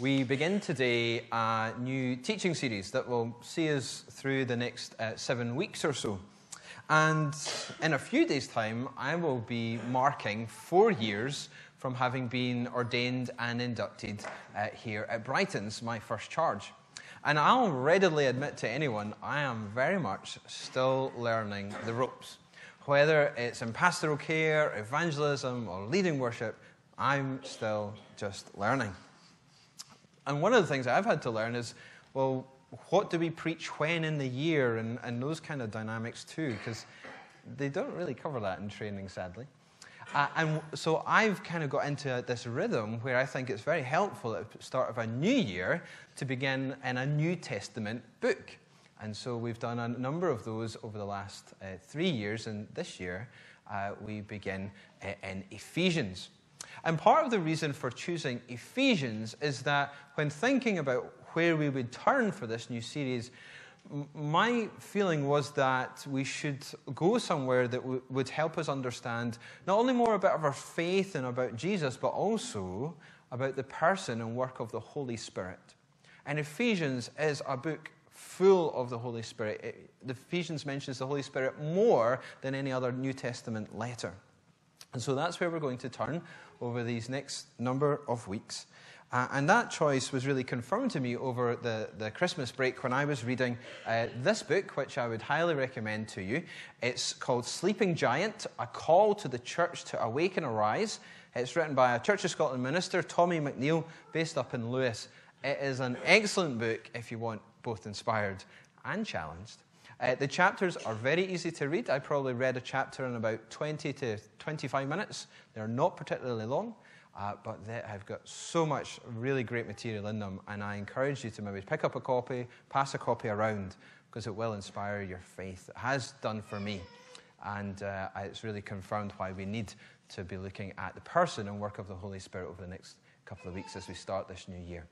We begin today a new teaching series that will see us through the next uh, seven weeks or so. And in a few days' time, I will be marking four years from having been ordained and inducted uh, here at Brightons, my first charge. And I'll readily admit to anyone, I am very much still learning the ropes. Whether it's in pastoral care, evangelism, or leading worship, I'm still just learning. And one of the things I've had to learn is, well, what do we preach when in the year and, and those kind of dynamics too, because they don't really cover that in training, sadly. Uh, and so I've kind of got into this rhythm where I think it's very helpful at the start of a new year to begin in a New Testament book. And so we've done a number of those over the last uh, three years, and this year uh, we begin uh, in Ephesians. And part of the reason for choosing Ephesians is that when thinking about where we would turn for this new series, my feeling was that we should go somewhere that w- would help us understand not only more about our faith and about Jesus, but also about the person and work of the Holy Spirit. And Ephesians is a book full of the Holy Spirit. It, Ephesians mentions the Holy Spirit more than any other New Testament letter. And so that's where we're going to turn over these next number of weeks. Uh, and that choice was really confirmed to me over the, the Christmas break when I was reading uh, this book, which I would highly recommend to you. It's called Sleeping Giant A Call to the Church to Awake and Arise. It's written by a Church of Scotland minister, Tommy MacNeil, based up in Lewis. It is an excellent book if you want both inspired and challenged. Uh, the chapters are very easy to read. I probably read a chapter in about 20 to 25 minutes. They're not particularly long, uh, but they have got so much really great material in them, and I encourage you to maybe pick up a copy, pass a copy around, because it will inspire your faith. It has done for me, and uh, it's really confirmed why we need to be looking at the person and work of the Holy Spirit over the next couple of weeks as we start this new year.